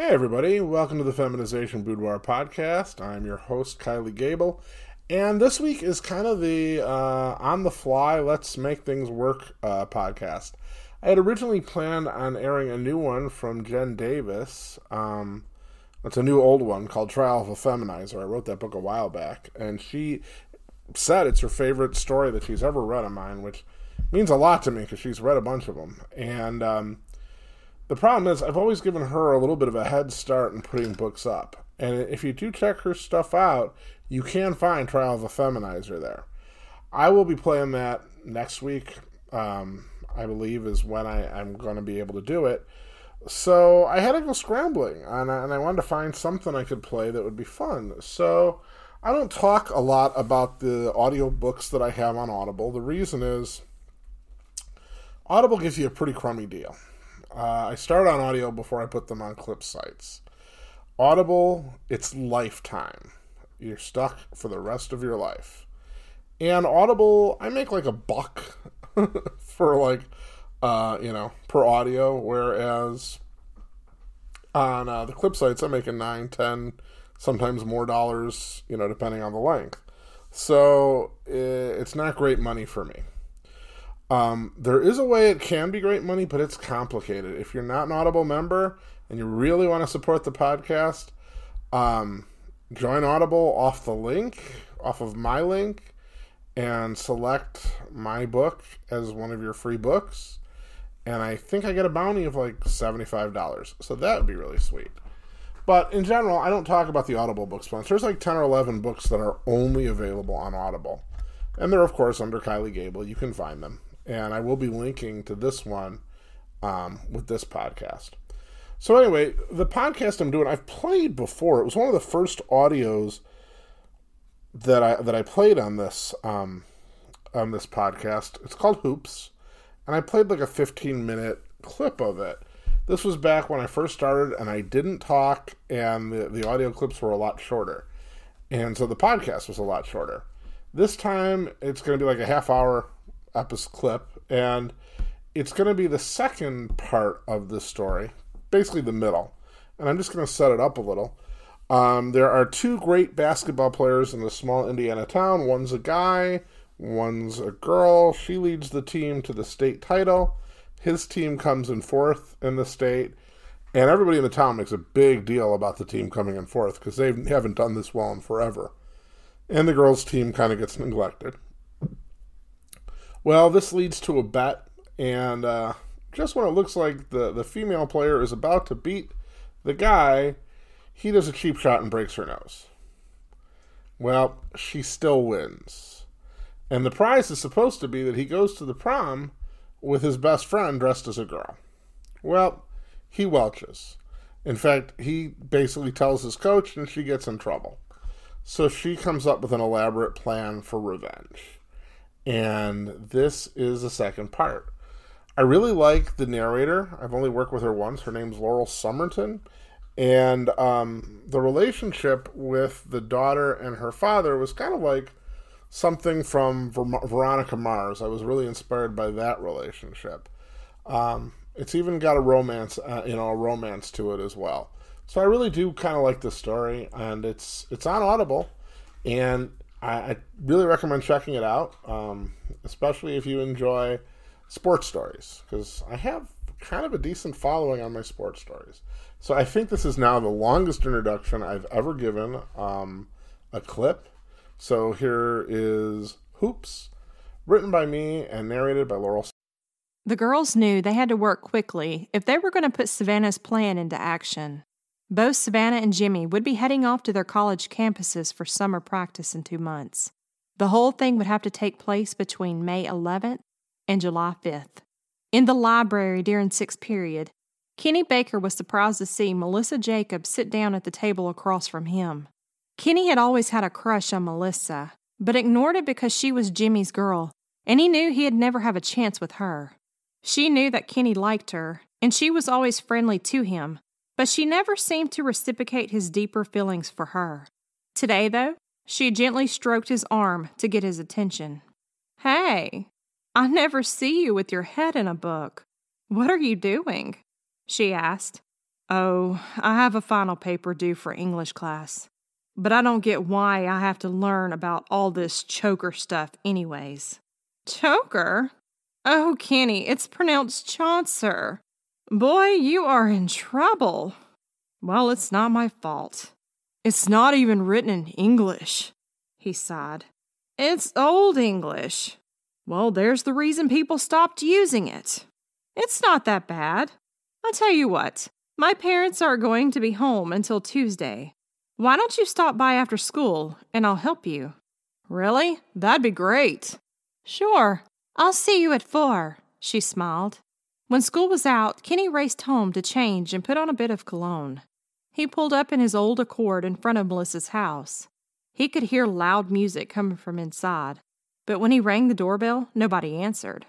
Hey, everybody, welcome to the Feminization Boudoir podcast. I'm your host, Kylie Gable, and this week is kind of the uh, on the fly, let's make things work uh, podcast. I had originally planned on airing a new one from Jen Davis. Um, it's a new old one called Trial of a Feminizer. I wrote that book a while back, and she said it's her favorite story that she's ever read of mine, which means a lot to me because she's read a bunch of them. And um, the problem is, I've always given her a little bit of a head start in putting books up. And if you do check her stuff out, you can find Trial of a Feminizer there. I will be playing that next week. Um, I believe is when I, I'm going to be able to do it. So I had to go scrambling, and I, and I wanted to find something I could play that would be fun. So I don't talk a lot about the audio books that I have on Audible. The reason is Audible gives you a pretty crummy deal. Uh, I start on audio before I put them on clip sites. Audible, it's lifetime. You're stuck for the rest of your life. And Audible, I make like a buck for like, uh, you know, per audio, whereas on uh, the clip sites, I'm making 9, 10, sometimes more dollars, you know, depending on the length. So it's not great money for me. Um, there is a way it can be great money, but it's complicated. If you're not an Audible member and you really want to support the podcast, um, join Audible off the link, off of my link, and select my book as one of your free books. And I think I get a bounty of like $75. So that would be really sweet. But in general, I don't talk about the Audible book sponsors. There's like 10 or 11 books that are only available on Audible. And they're, of course, under Kylie Gable. You can find them and I will be linking to this one um, with this podcast. So anyway, the podcast I'm doing, I've played before. It was one of the first audios that I that I played on this um, on this podcast. It's called Hoops, and I played like a 15 minute clip of it. This was back when I first started, and I didn't talk, and the, the audio clips were a lot shorter, and so the podcast was a lot shorter. This time, it's going to be like a half hour episode clip, and it's going to be the second part of this story, basically the middle. And I'm just going to set it up a little. Um, there are two great basketball players in a small Indiana town. One's a guy, one's a girl. She leads the team to the state title. His team comes in fourth in the state. And everybody in the town makes a big deal about the team coming in fourth because they haven't done this well in forever. And the girls' team kind of gets neglected. Well, this leads to a bet, and uh, just when it looks like the, the female player is about to beat the guy, he does a cheap shot and breaks her nose. Well, she still wins. And the prize is supposed to be that he goes to the prom with his best friend dressed as a girl. Well, he welches. In fact, he basically tells his coach, and she gets in trouble. So she comes up with an elaborate plan for revenge and this is the second part. I really like the narrator. I've only worked with her once. Her name's Laurel Summerton. And um, the relationship with the daughter and her father was kind of like something from Ver- Veronica Mars. I was really inspired by that relationship. Um, it's even got a romance, uh, you know, a romance to it as well. So I really do kind of like this story, and it's it's on Audible, and I, I really recommend checking it out, um, especially if you enjoy sports stories, because I have kind of a decent following on my sports stories. So I think this is now the longest introduction I've ever given um, a clip. So here is Hoops, written by me and narrated by Laurel. The girls knew they had to work quickly if they were going to put Savannah's plan into action. Both Savannah and Jimmy would be heading off to their college campuses for summer practice in two months. The whole thing would have to take place between May 11th and July 5th. In the library during sixth period, Kenny Baker was surprised to see Melissa Jacobs sit down at the table across from him. Kenny had always had a crush on Melissa, but ignored it because she was Jimmy's girl, and he knew he'd never have a chance with her. She knew that Kenny liked her, and she was always friendly to him, but she never seemed to reciprocate his deeper feelings for her. Today, though, she gently stroked his arm to get his attention. Hey, I never see you with your head in a book. What are you doing? she asked. Oh, I have a final paper due for English class. But I don't get why I have to learn about all this choker stuff, anyways. Choker? Oh, Kenny, it's pronounced Chaucer. Boy, you are in trouble. Well, it's not my fault. It's not even written in English, he sighed. It's Old English. Well, there's the reason people stopped using it. It's not that bad. I'll tell you what, my parents are going to be home until Tuesday. Why don't you stop by after school and I'll help you? Really? That'd be great. Sure. I'll see you at four, she smiled. When school was out, Kenny raced home to change and put on a bit of cologne. He pulled up in his old Accord in front of Melissa's house. He could hear loud music coming from inside, but when he rang the doorbell, nobody answered.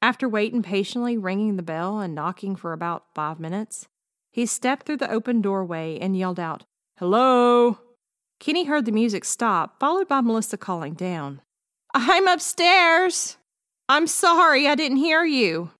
After waiting patiently, ringing the bell and knocking for about five minutes, he stepped through the open doorway and yelled out, Hello? Kenny heard the music stop, followed by Melissa calling down. I'm upstairs. I'm sorry I didn't hear you.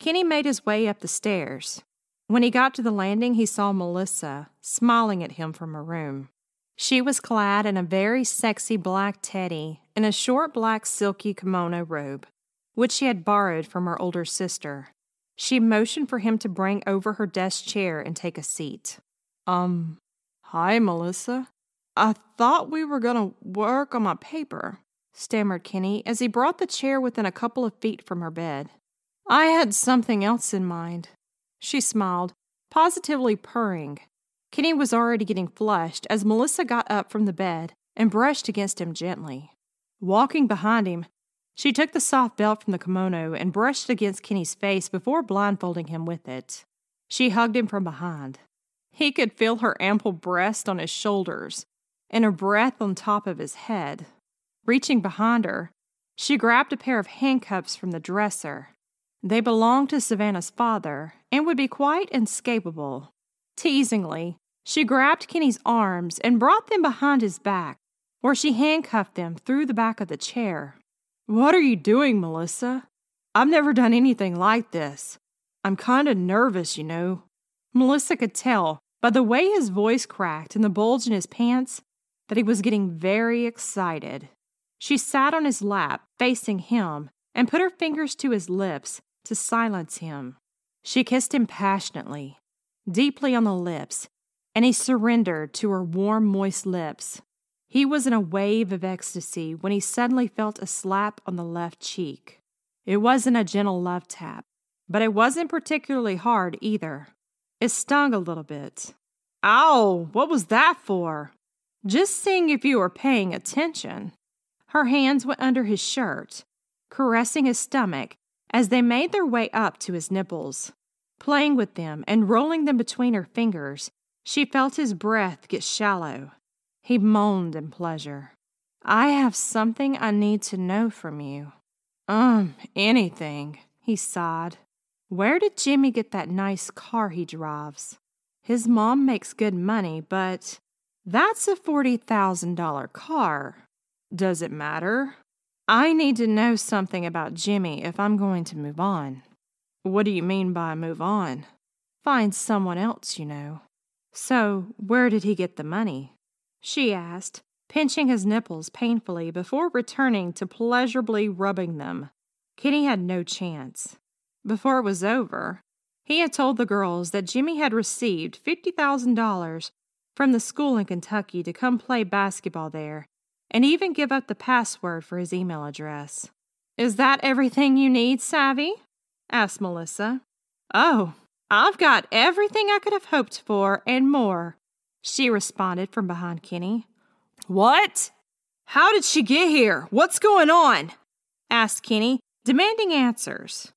Kenny made his way up the stairs. When he got to the landing, he saw Melissa smiling at him from her room. She was clad in a very sexy black teddy and a short black silky kimono robe, which she had borrowed from her older sister. She motioned for him to bring over her desk chair and take a seat. Um, hi, Melissa. I thought we were going to work on my paper, stammered Kenny as he brought the chair within a couple of feet from her bed. I had something else in mind. She smiled, positively purring. Kenny was already getting flushed as Melissa got up from the bed and brushed against him gently. Walking behind him, she took the soft belt from the kimono and brushed it against Kenny's face before blindfolding him with it. She hugged him from behind. He could feel her ample breast on his shoulders and her breath on top of his head. Reaching behind her, she grabbed a pair of handcuffs from the dresser. They belonged to Savannah's father and would be quite inescapable. Teasingly, she grabbed Kenny's arms and brought them behind his back, where she handcuffed them through the back of the chair. What are you doing, Melissa? I've never done anything like this. I'm kind of nervous, you know. Melissa could tell by the way his voice cracked and the bulge in his pants that he was getting very excited. She sat on his lap, facing him, and put her fingers to his lips to silence him. She kissed him passionately, deeply on the lips, and he surrendered to her warm, moist lips. He was in a wave of ecstasy when he suddenly felt a slap on the left cheek. It wasn't a gentle love tap, but it wasn't particularly hard either. It stung a little bit. Ow, what was that for? Just seeing if you were paying attention. Her hands went under his shirt, caressing his stomach as they made their way up to his nipples. Playing with them and rolling them between her fingers, she felt his breath get shallow. He moaned in pleasure. I have something I need to know from you. Um, anything, he sighed. Where did Jimmy get that nice car he drives? His mom makes good money, but that's a $40,000 car. Does it matter? I need to know something about Jimmy if I'm going to move on. What do you mean by move on? Find someone else, you know. So, where did he get the money? She asked, pinching his nipples painfully before returning to pleasurably rubbing them. Kenny had no chance. Before it was over, he had told the girls that Jimmy had received $50,000 from the school in Kentucky to come play basketball there and even give up the password for his email address. Is that everything you need, Savvy? asked Melissa. Oh, I've got everything I could have hoped for and more, she responded from behind Kenny. What? How did she get here? What's going on? asked Kenny, demanding answers.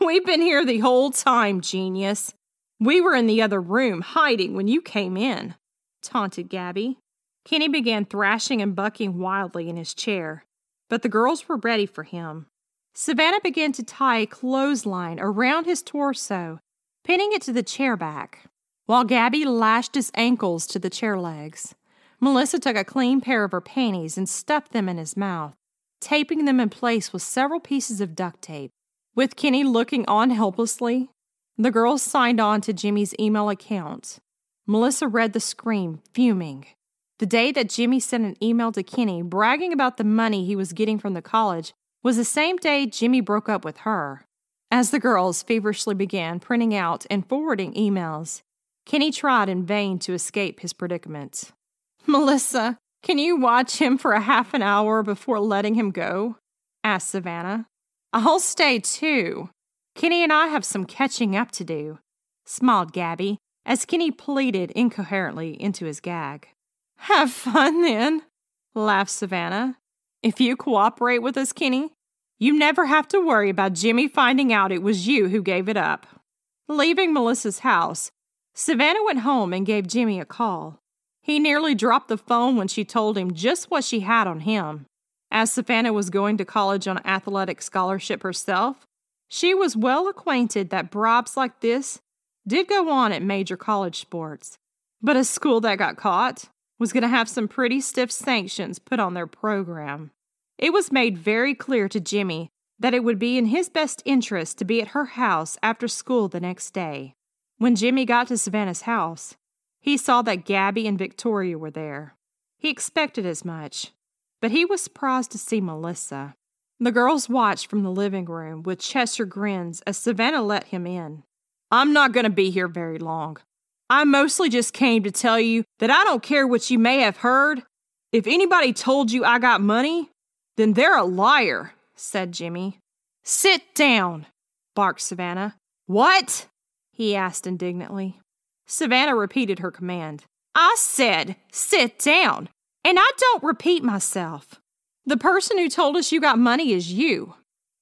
We've been here the whole time, genius. We were in the other room hiding when you came in, taunted Gabby. Kenny began thrashing and bucking wildly in his chair, but the girls were ready for him. Savannah began to tie a clothesline around his torso, pinning it to the chair back, while Gabby lashed his ankles to the chair legs. Melissa took a clean pair of her panties and stuffed them in his mouth, taping them in place with several pieces of duct tape. With Kenny looking on helplessly, The girls signed on to Jimmy's email account. Melissa read the scream, fuming. The day that Jimmy sent an email to Kenny bragging about the money he was getting from the college was the same day Jimmy broke up with her. As the girls feverishly began printing out and forwarding emails, Kenny tried in vain to escape his predicament. Melissa, can you watch him for a half an hour before letting him go? asked Savannah. I'll stay too. Kenny and I have some catching up to do, smiled Gabby as Kenny pleaded incoherently into his gag. Have fun then, laughed Savannah. If you cooperate with us, Kenny, you never have to worry about Jimmy finding out it was you who gave it up. Leaving Melissa's house, Savannah went home and gave Jimmy a call. He nearly dropped the phone when she told him just what she had on him. As Savannah was going to college on athletic scholarship herself, she was well acquainted that bribes like this did go on at major college sports. But a school that got caught was going to have some pretty stiff sanctions put on their program. It was made very clear to Jimmy that it would be in his best interest to be at her house after school the next day. When Jimmy got to Savannah's house, he saw that Gabby and Victoria were there. He expected as much, but he was surprised to see Melissa. The girls watched from the living room with Chester grins as Savannah let him in. I'm not going to be here very long. I mostly just came to tell you that I don't care what you may have heard. If anybody told you I got money, then they're a liar, said Jimmy. Sit down, barked Savannah. What? he asked indignantly. Savannah repeated her command. I said, sit down, and I don't repeat myself. The person who told us you got money is you.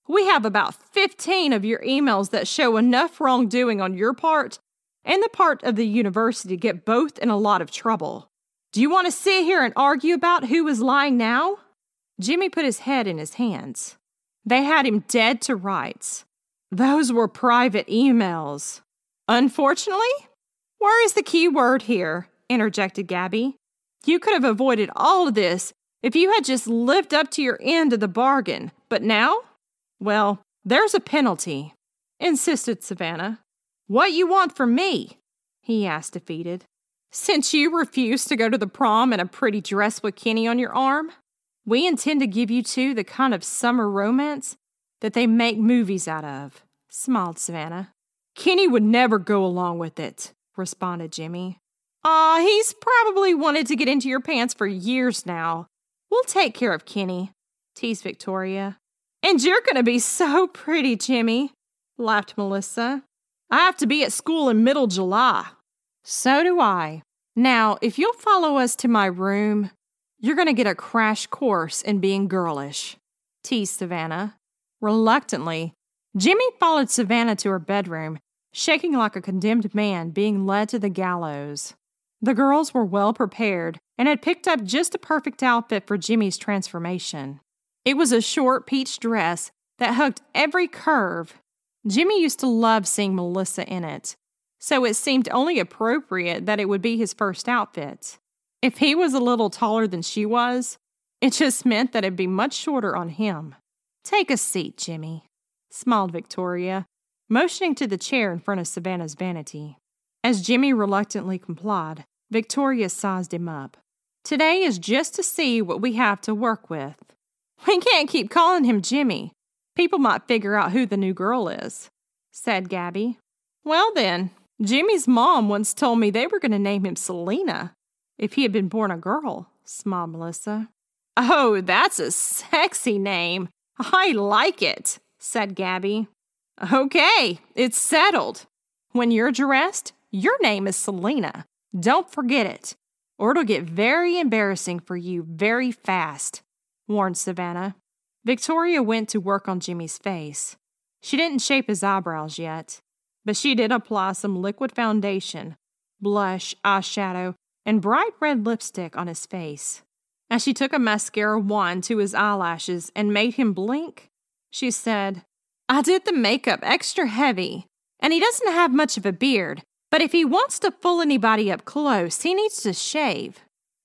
We have about 15 of your emails that show enough wrongdoing on your part and the part of the university get both in a lot of trouble. Do you want to sit here and argue about who is lying now? Jimmy put his head in his hands. They had him dead to rights. Those were private emails. Unfortunately, where is the key word here? interjected Gabby. You could have avoided all of this if you had just lived up to your end of the bargain. But now? Well, there's a penalty, insisted Savannah. What you want from me? he asked, defeated. Since you refused to go to the prom in a pretty dress with Kenny on your arm, we intend to give you two the kind of summer romance that they make movies out of, smiled Savannah. Kenny would never go along with it, responded Jimmy. Ah, he's probably wanted to get into your pants for years now. We'll take care of Kenny, teased Victoria. And you're going to be so pretty, Jimmy, laughed Melissa. I have to be at school in middle July. So do I. Now, if you'll follow us to my room, you're going to get a crash course in being girlish, teased Savannah. Reluctantly, Jimmy followed Savannah to her bedroom, shaking like a condemned man being led to the gallows. The girls were well prepared and had picked up just the perfect outfit for Jimmy's transformation. It was a short peach dress that hugged every curve. Jimmy used to love seeing Melissa in it, so it seemed only appropriate that it would be his first outfit. If he was a little taller than she was, it just meant that it'd be much shorter on him. Take a seat, Jimmy, smiled Victoria, motioning to the chair in front of Savannah's vanity. As Jimmy reluctantly complied, Victoria sized him up. Today is just to see what we have to work with. We can't keep calling him Jimmy. People might figure out who the new girl is, said Gabby. Well, then, Jimmy's mom once told me they were going to name him Selena if he had been born a girl, smiled Melissa. Oh, that's a sexy name. I like it, said Gabby. Okay, it's settled. When you're dressed, your name is Selena. Don't forget it, or it'll get very embarrassing for you very fast, warned Savannah. Victoria went to work on Jimmy's face. She didn't shape his eyebrows yet, but she did apply some liquid foundation, blush, eyeshadow, and bright red lipstick on his face. As she took a mascara wand to his eyelashes and made him blink, she said, I did the makeup extra heavy, and he doesn't have much of a beard, but if he wants to fool anybody up close, he needs to shave.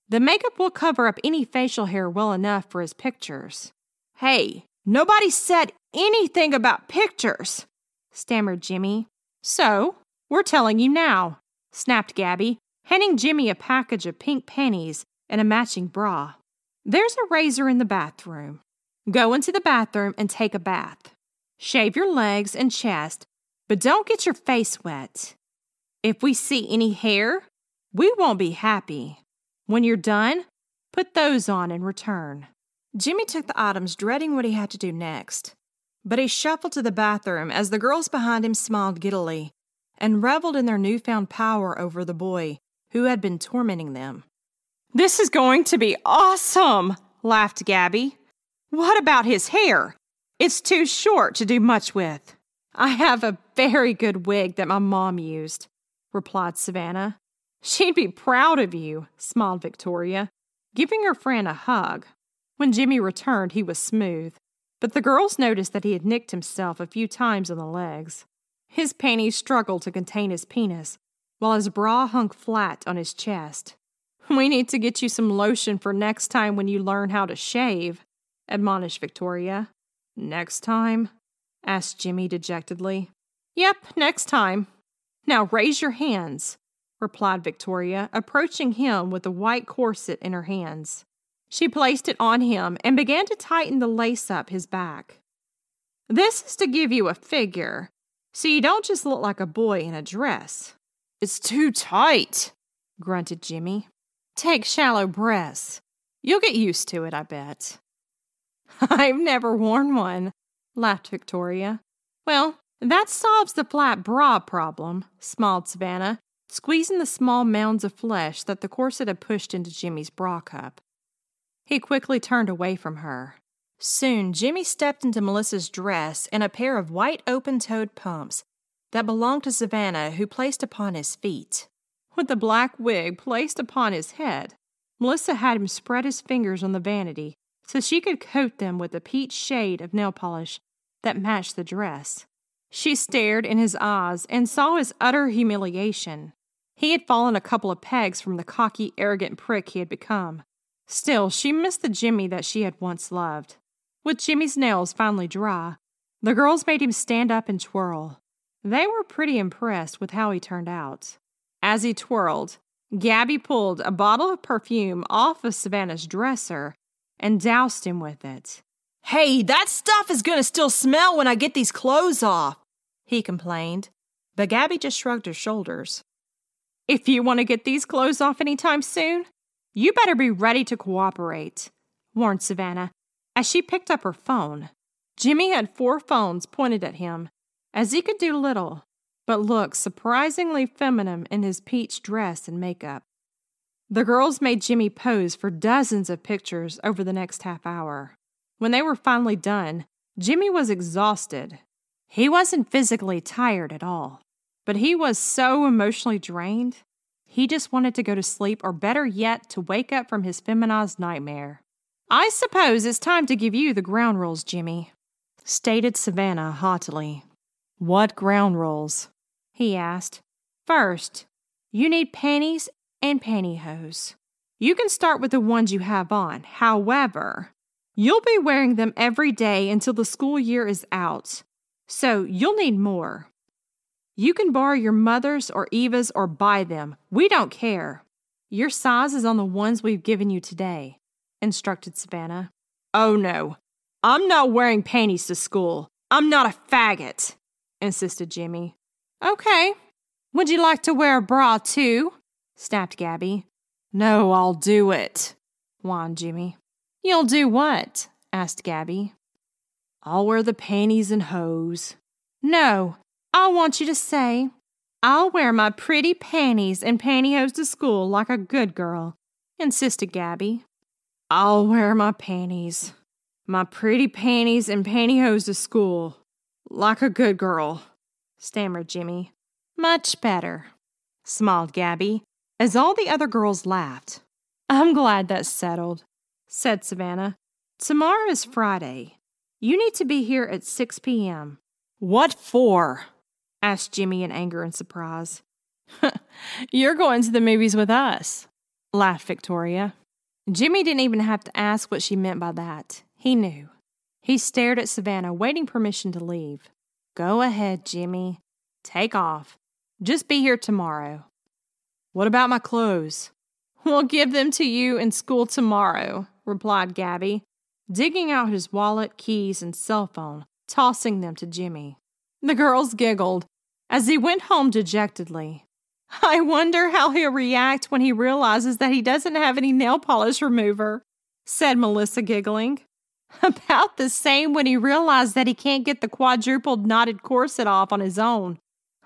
The makeup will cover up any facial hair well enough for his pictures. Hey, nobody said anything about pictures, stammered Jimmy, So, we're telling you now, snapped Gabby, handing Jimmy a package of pink panties and a matching bra. There's a razor in the bathroom. Go into the bathroom and take a bath. Shave your legs and chest, but don't get your face wet. If we see any hair, we won't be happy. When you're done, put those on and return. Jimmy took the items, dreading what he had to do next. But he shuffled to the bathroom as the girls behind him smiled giddily and reveled in their newfound power over the boy who had been tormenting them. This is going to be awesome, laughed Gabby. What about his hair? It's too short to do much with. I have a very good wig that my mom used, replied Savannah. She'd be proud of you, smiled Victoria, giving her friend a hug. When Jimmy returned, he was smooth, but the girls noticed that he had nicked himself a few times on the legs. His panties struggled to contain his penis, while his bra hung flat on his chest. We need to get you some lotion for next time when you learn how to shave, admonished Victoria. Next time? asked Jimmy dejectedly. Yep, next time. Now raise your hands, replied Victoria, approaching him with the white corset in her hands. She placed it on him and began to tighten the lace up his back. This is to give you a figure, so you don't just look like a boy in a dress. It's too tight, grunted Jimmy. Take shallow breaths. You'll get used to it, I bet. I've never worn one, laughed Victoria. Well, that solves the flat bra problem, smiled Savannah, squeezing the small mounds of flesh that the corset had pushed into Jimmy's bra cup. He quickly turned away from her. Soon, Jimmy stepped into Melissa's dress and a pair of white open toed pumps that belonged to Savannah, who placed upon his feet. With the black wig placed upon his head, Melissa had him spread his fingers on the vanity so she could coat them with a peach shade of nail polish that matched the dress. She stared in his eyes and saw his utter humiliation. He had fallen a couple of pegs from the cocky, arrogant prick he had become. Still, she missed the Jimmy that she had once loved. With Jimmy's nails finally dry, the girls made him stand up and twirl. They were pretty impressed with how he turned out. As he twirled, Gabby pulled a bottle of perfume off of Savannah's dresser and doused him with it. Hey, that stuff is gonna still smell when I get these clothes off, he complained. But Gabby just shrugged her shoulders. If you want to get these clothes off any time soon, you better be ready to cooperate, warned Savannah as she picked up her phone. Jimmy had four phones pointed at him, as he could do little, but look surprisingly feminine in his peach dress and makeup. The girls made Jimmy pose for dozens of pictures over the next half hour. When they were finally done, Jimmy was exhausted. He wasn't physically tired at all, but he was so emotionally drained, he just wanted to go to sleep or better yet, to wake up from his feminized nightmare. I suppose it's time to give you the ground rules, Jimmy, stated Savannah haughtily. What ground rules? he asked. First, you need panties and pantyhose. You can start with the ones you have on. However, you'll be wearing them every day until the school year is out, so you'll need more. You can borrow your mother's or Eva's or buy them. We don't care. Your size is on the ones we've given you today, instructed Savannah. Oh no, I'm not wearing panties to school. I'm not a faggot, insisted Jimmy. Okay. Would you like to wear a bra too? snapped Gabby. No, I'll do it, whined Jimmy. You'll do what? asked Gabby. I'll wear the panties and hose. No, I want you to say, I'll wear my pretty panties and pantyhose to school like a good girl, insisted Gabby. I'll wear my panties, my pretty panties and pantyhose to school like a good girl, stammered Jimmy. Much better, smiled Gabby, as all the other girls laughed. I'm glad that's settled, said Savannah. Tomorrow is Friday. You need to be here at 6 p.m. What for? Asked Jimmy in anger and surprise. You're going to the movies with us, laughed Victoria. Jimmy didn't even have to ask what she meant by that. He knew. He stared at Savannah, waiting permission to leave. Go ahead, Jimmy. Take off. Just be here tomorrow. What about my clothes? We'll give them to you in school tomorrow, replied Gabby, digging out his wallet, keys, and cell phone, tossing them to Jimmy. The girls giggled as he went home dejectedly. I wonder how he'll react when he realizes that he doesn't have any nail polish remover, said Melissa, giggling. About the same when he realized that he can't get the quadrupled knotted corset off on his own.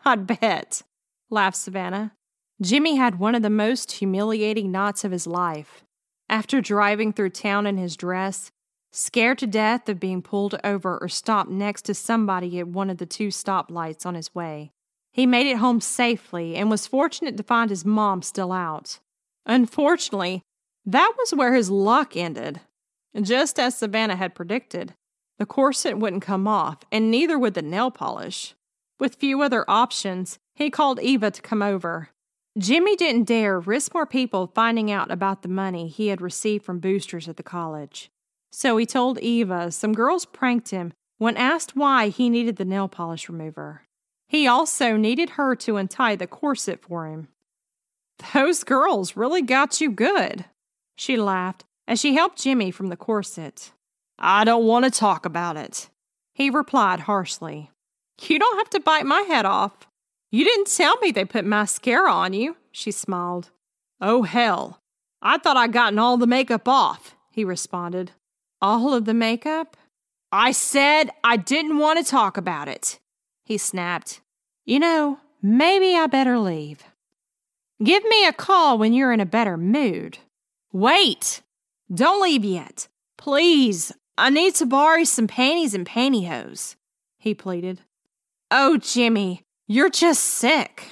I'd bet, laughed Savannah. Jimmy had one of the most humiliating knots of his life. After driving through town in his dress, scared to death of being pulled over or stopped next to somebody at one of the two stoplights on his way, he made it home safely and was fortunate to find his mom still out. Unfortunately, that was where his luck ended. Just as Savannah had predicted, the corset wouldn't come off, and neither would the nail polish. With few other options, he called Eva to come over. Jimmy didn't dare risk more people finding out about the money he had received from boosters at the college. So he told Eva some girls pranked him when asked why he needed the nail polish remover. He also needed her to untie the corset for him. Those girls really got you good, she laughed as she helped Jimmy from the corset. I don't want to talk about it, he replied harshly. You don't have to bite my head off. You didn't tell me they put mascara on you, she smiled. Oh, hell. I thought I'd gotten all the makeup off, he responded. All of the makeup? I said I didn't want to talk about it, he snapped. You know, maybe I better leave. Give me a call when you're in a better mood. Wait! Don't leave yet. Please, I need to borrow some panties and pantyhose, he pleaded. Oh, Jimmy, you're just sick.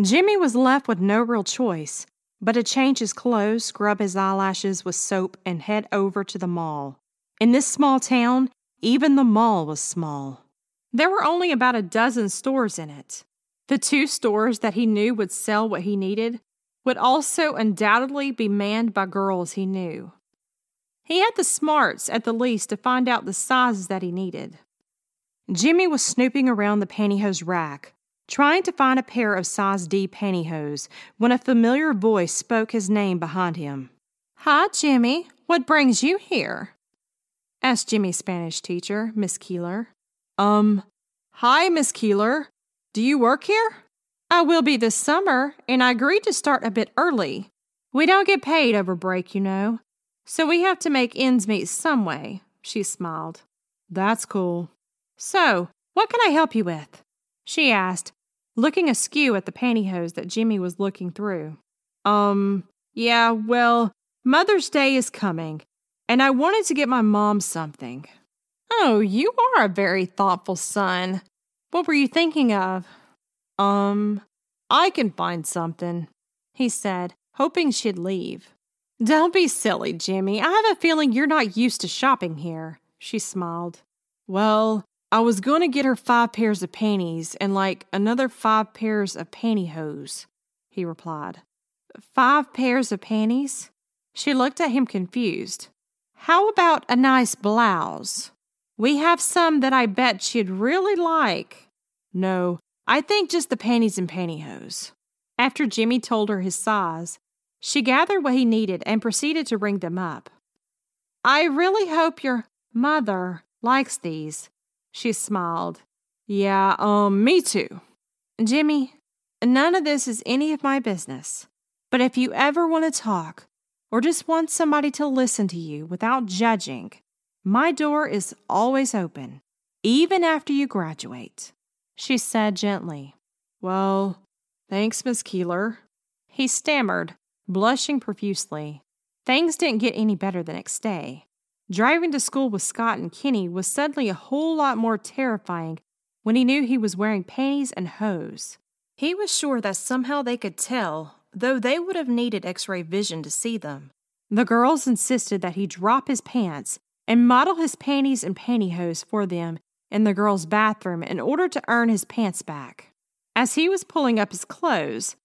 Jimmy was left with no real choice but to change his clothes, scrub his eyelashes with soap, and head over to the mall. In this small town, even the mall was small. There were only about a dozen stores in it. The two stores that he knew would sell what he needed would also undoubtedly be manned by girls he knew. He had the smarts, at the least, to find out the sizes that he needed. Jimmy was snooping around the pantyhose rack, trying to find a pair of size D pantyhose when a familiar voice spoke his name behind him. Hi, Jimmy. What brings you here? asked Jimmy's Spanish teacher, Miss Keeler. Um, hi, Miss Keeler. Do you work here? I will be this summer, and I agreed to start a bit early. We don't get paid over break, you know, so we have to make ends meet some way, she smiled. That's cool. So, what can I help you with? She asked, looking askew at the pantyhose that Jimmy was looking through. Um, yeah, well, Mother's Day is coming, and I wanted to get my mom something. Oh, you are a very thoughtful son. What were you thinking of? Um, I can find something, he said, hoping she'd leave. Don't be silly, Jimmy. I have a feeling you're not used to shopping here, she smiled. Well, I was going to get her five pairs of panties and like another five pairs of pantyhose, he replied. Five pairs of panties? She looked at him confused. How about a nice blouse? We have some that I bet she'd really like. No, I think just the panties and pantyhose. After Jimmy told her his size, she gathered what he needed and proceeded to ring them up. I really hope your mother likes these, she smiled. Yeah, um, me too. Jimmy, none of this is any of my business. But if you ever want to talk, or just want somebody to listen to you without judging, my door is always open, even after you graduate, she said gently. Well, thanks, Miss Keeler. He stammered, blushing profusely. Things didn't get any better the next day. Driving to school with Scott and Kenny was suddenly a whole lot more terrifying when he knew he was wearing panties and hose. He was sure that somehow they could tell, though they would have needed x ray vision to see them. The girls insisted that he drop his pants and model his panties and pantyhose for them in the girls' bathroom in order to earn his pants back. As he was pulling up his clothes,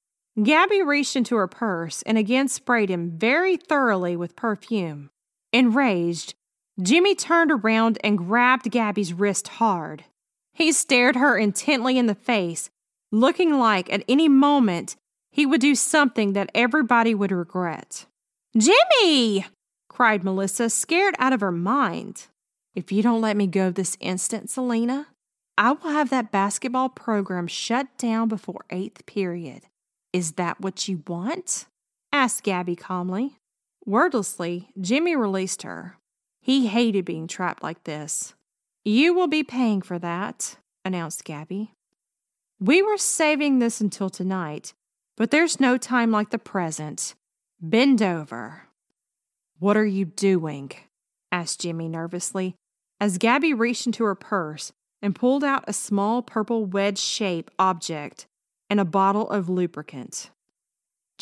Gabby reached into her purse and again sprayed him very thoroughly with perfume. Enraged, Jimmy turned around and grabbed Gabby's wrist hard. He stared her intently in the face, looking like at any moment he would do something that everybody would regret. Jimmy! cried Melissa, scared out of her mind. If you don't let me go this instant, Selena, I will have that basketball program shut down before eighth period. Is that what you want? asked Gabby calmly. Wordlessly, Jimmy released her. He hated being trapped like this. You will be paying for that, announced Gabby. We were saving this until tonight, but there's no time like the present. Bend over. What are you doing? asked Jimmy nervously as Gabby reached into her purse and pulled out a small purple wedge shaped object and a bottle of lubricant.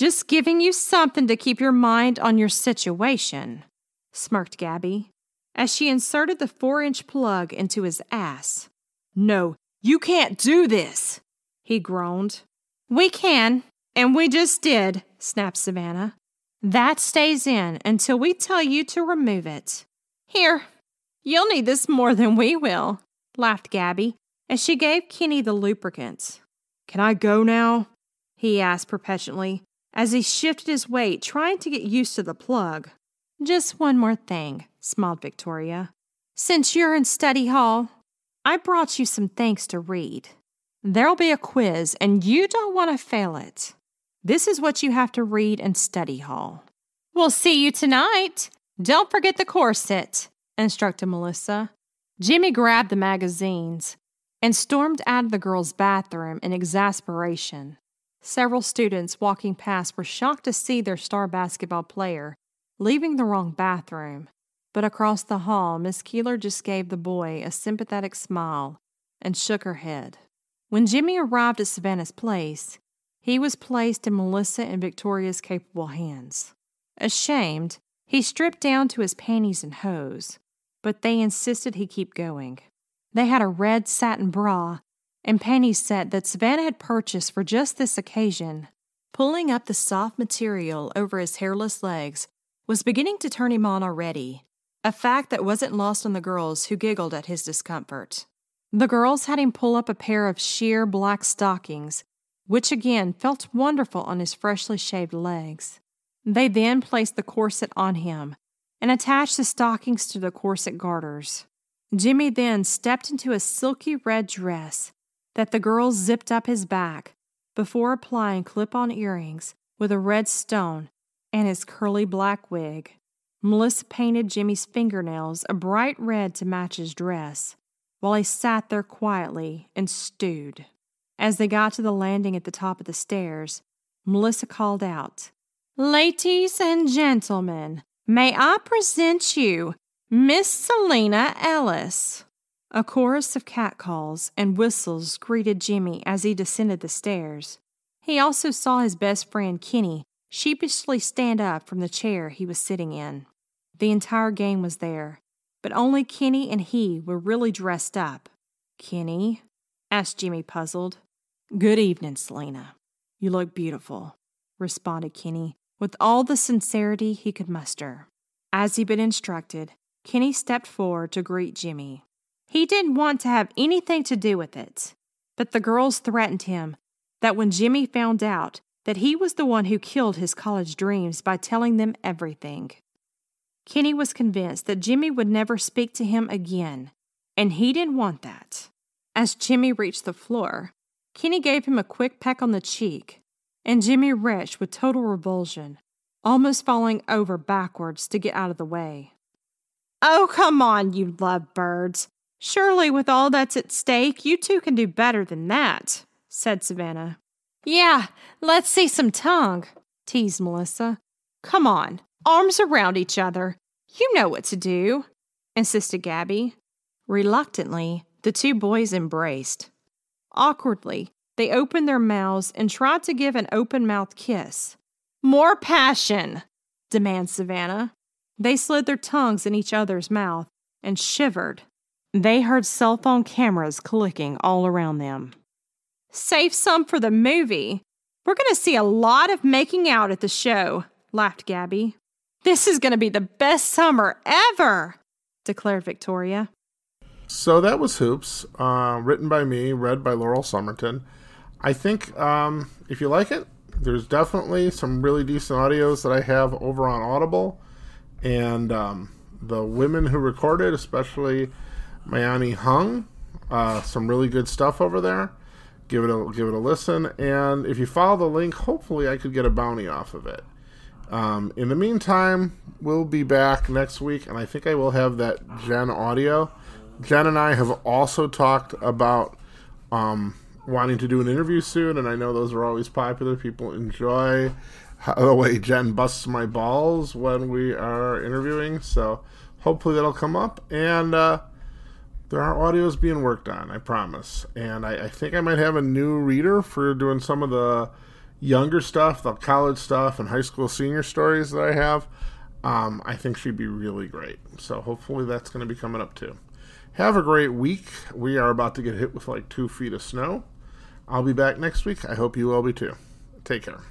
Just giving you something to keep your mind on your situation, smirked Gabby as she inserted the four inch plug into his ass. No, you can't do this, he groaned. We can, and we just did, snapped Savannah. That stays in until we tell you to remove it. Here, you'll need this more than we will, laughed Gabby as she gave Kenny the lubricant. Can I go now? he asked perpetually as he shifted his weight, trying to get used to the plug. Just one more thing, smiled Victoria. Since you're in study hall, I brought you some things to read. There'll be a quiz, and you don't want to fail it. This is what you have to read in study hall. We'll see you tonight. Don't forget the corset, instructed Melissa. Jimmy grabbed the magazines and stormed out of the girls' bathroom in exasperation. Several students walking past were shocked to see their star basketball player leaving the wrong bathroom. But across the hall, Miss Keeler just gave the boy a sympathetic smile and shook her head. When Jimmy arrived at Savannah's place, he was placed in Melissa and Victoria's capable hands. Ashamed, he stripped down to his panties and hose, but they insisted he keep going. They had a red satin bra and panties set that Savannah had purchased for just this occasion. Pulling up the soft material over his hairless legs was beginning to turn him on already, a fact that wasn't lost on the girls who giggled at his discomfort. The girls had him pull up a pair of sheer black stockings, which again felt wonderful on his freshly shaved legs. They then placed the corset on him and attached the stockings to the corset garters. Jimmy then stepped into a silky red dress that the girls zipped up his back before applying clip on earrings with a red stone and his curly black wig. Melissa painted Jimmy's fingernails a bright red to match his dress while he sat there quietly and stewed. As they got to the landing at the top of the stairs, Melissa called out, Ladies and gentlemen, may I present you Miss Selena Ellis? A chorus of catcalls and whistles greeted Jimmy as he descended the stairs. He also saw his best friend Kenny sheepishly stand up from the chair he was sitting in. The entire gang was there, but only Kenny and he were really dressed up. Kenny? asked Jimmy, puzzled. Good evening, Selena. You look beautiful, responded Kenny with all the sincerity he could muster. As he'd been instructed, Kenny stepped forward to greet Jimmy. He didn't want to have anything to do with it, but the girls threatened him that when Jimmy found out that he was the one who killed his college dreams by telling them everything. Kenny was convinced that Jimmy would never speak to him again, and he didn't want that. As Jimmy reached the floor, Kenny gave him a quick peck on the cheek, and Jimmy retched with total revulsion, almost falling over backwards to get out of the way. Oh, come on, you lovebirds. Surely, with all that's at stake, you two can do better than that, said Savannah. Yeah, let's see some tongue, teased Melissa. Come on, arms around each other. You know what to do, insisted Gabby. Reluctantly, the two boys embraced. Awkwardly, they opened their mouths and tried to give an open mouthed kiss. More passion, demanded Savannah. They slid their tongues in each other's mouth and shivered. They heard cell phone cameras clicking all around them. Save some for the movie. We're going to see a lot of making out at the show, laughed Gabby. This is going to be the best summer ever, declared Victoria. So that was Hoops, uh, written by me, read by Laurel Summerton. I think um, if you like it, there's definitely some really decent audios that I have over on Audible. And um, the women who recorded, especially Mayani Hung, uh, some really good stuff over there. Give it a give it a listen, and if you follow the link, hopefully I could get a bounty off of it. Um, in the meantime, we'll be back next week, and I think I will have that Jen audio. Jen and I have also talked about um, wanting to do an interview soon, and I know those are always popular. People enjoy how, the way Jen busts my balls when we are interviewing, so hopefully that'll come up. And uh, there are audios being worked on, I promise. And I, I think I might have a new reader for doing some of the younger stuff, the college stuff, and high school senior stories that I have, um, I think she'd be really great. So hopefully that's going to be coming up too. Have a great week. We are about to get hit with like two feet of snow. I'll be back next week. I hope you will be too. Take care.